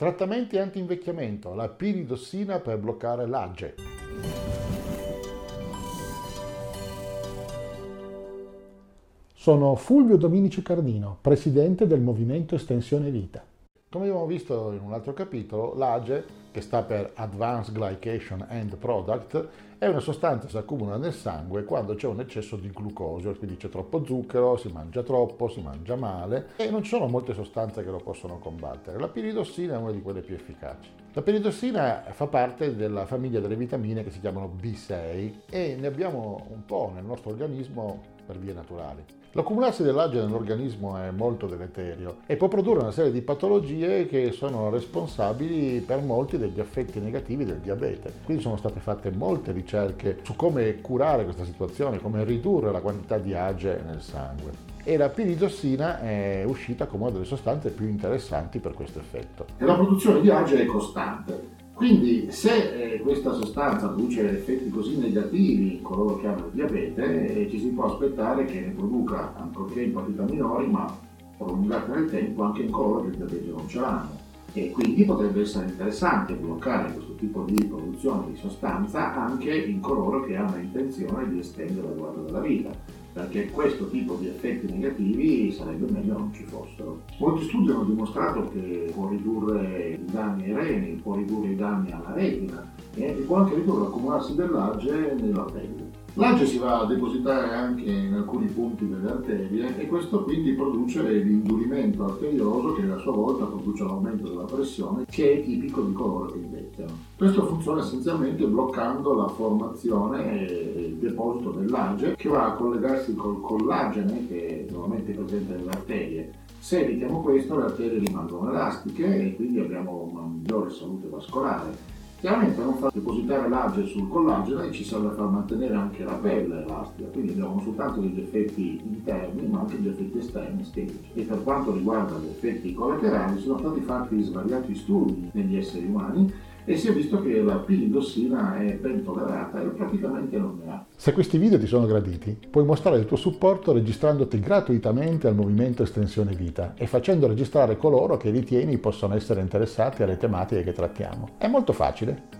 Trattamenti anti-invecchiamento, la piridossina per bloccare l'age. Sono Fulvio Dominici Cardino, presidente del Movimento Estensione Vita. Come abbiamo visto in un altro capitolo, l'AGE, che sta per Advanced Glycation End Product, è una sostanza che si accumula nel sangue quando c'è un eccesso di glucosio, quindi c'è troppo zucchero, si mangia troppo, si mangia male e non ci sono molte sostanze che lo possono combattere. La piridossina è una di quelle più efficaci. La piridossina fa parte della famiglia delle vitamine che si chiamano B6 e ne abbiamo un po' nel nostro organismo per vie naturali. L'accumularsi dell'agio nell'organismo è molto deleterio e può produrre una serie di patologie che sono responsabili per molti degli effetti negativi del diabete. Quindi sono state fatte molte ricerche su come curare questa situazione, come ridurre la quantità di age nel sangue. E la piridossina è uscita come una delle sostanze più interessanti per questo effetto. E la produzione di age è costante, quindi se eh, questa sostanza produce effetti così negativi in coloro che hanno il diabete, eh, ci si può aspettare che ne produca, ancorché in quantità minori, ma prolungate nel tempo, anche in coloro che il diabete non ce l'hanno. E quindi potrebbe essere interessante bloccare questo tipo di produzione di sostanza anche in coloro che hanno intenzione di estendere la durata della vita perché questo tipo di effetti negativi sarebbe meglio non ci fossero. Molti studi hanno dimostrato che può ridurre i danni ai reni, può ridurre i danni alla retina e può anche ridurre l'accumularsi dell'age nella pelle. L'age si va a depositare anche in alcuni punti delle arterie e questo quindi produce l'indurimento arterioso che a sua volta produce l'aumento della pressione che è tipico di coloro che invecchiano. Questo funziona essenzialmente bloccando la formazione e il deposito dell'age che va a collegarsi col collagene che è normalmente presente nelle arterie. Se evitiamo questo le arterie rimangono elastiche e quindi abbiamo una migliore salute vascolare Chiaramente non far depositare l'age sul collagene ci serve a far mantenere anche la pelle elastica, quindi abbiamo non soltanto degli effetti interni ma anche degli effetti esterni estetici. E per quanto riguarda gli effetti collaterali sono stati fatti svariati studi negli esseri umani e si è visto che la piridossina è ben tollerata e praticamente non ne ha. Se questi video ti sono graditi, puoi mostrare il tuo supporto registrandoti gratuitamente al Movimento Estensione Vita e facendo registrare coloro che ritieni possano essere interessati alle tematiche che trattiamo. È molto facile.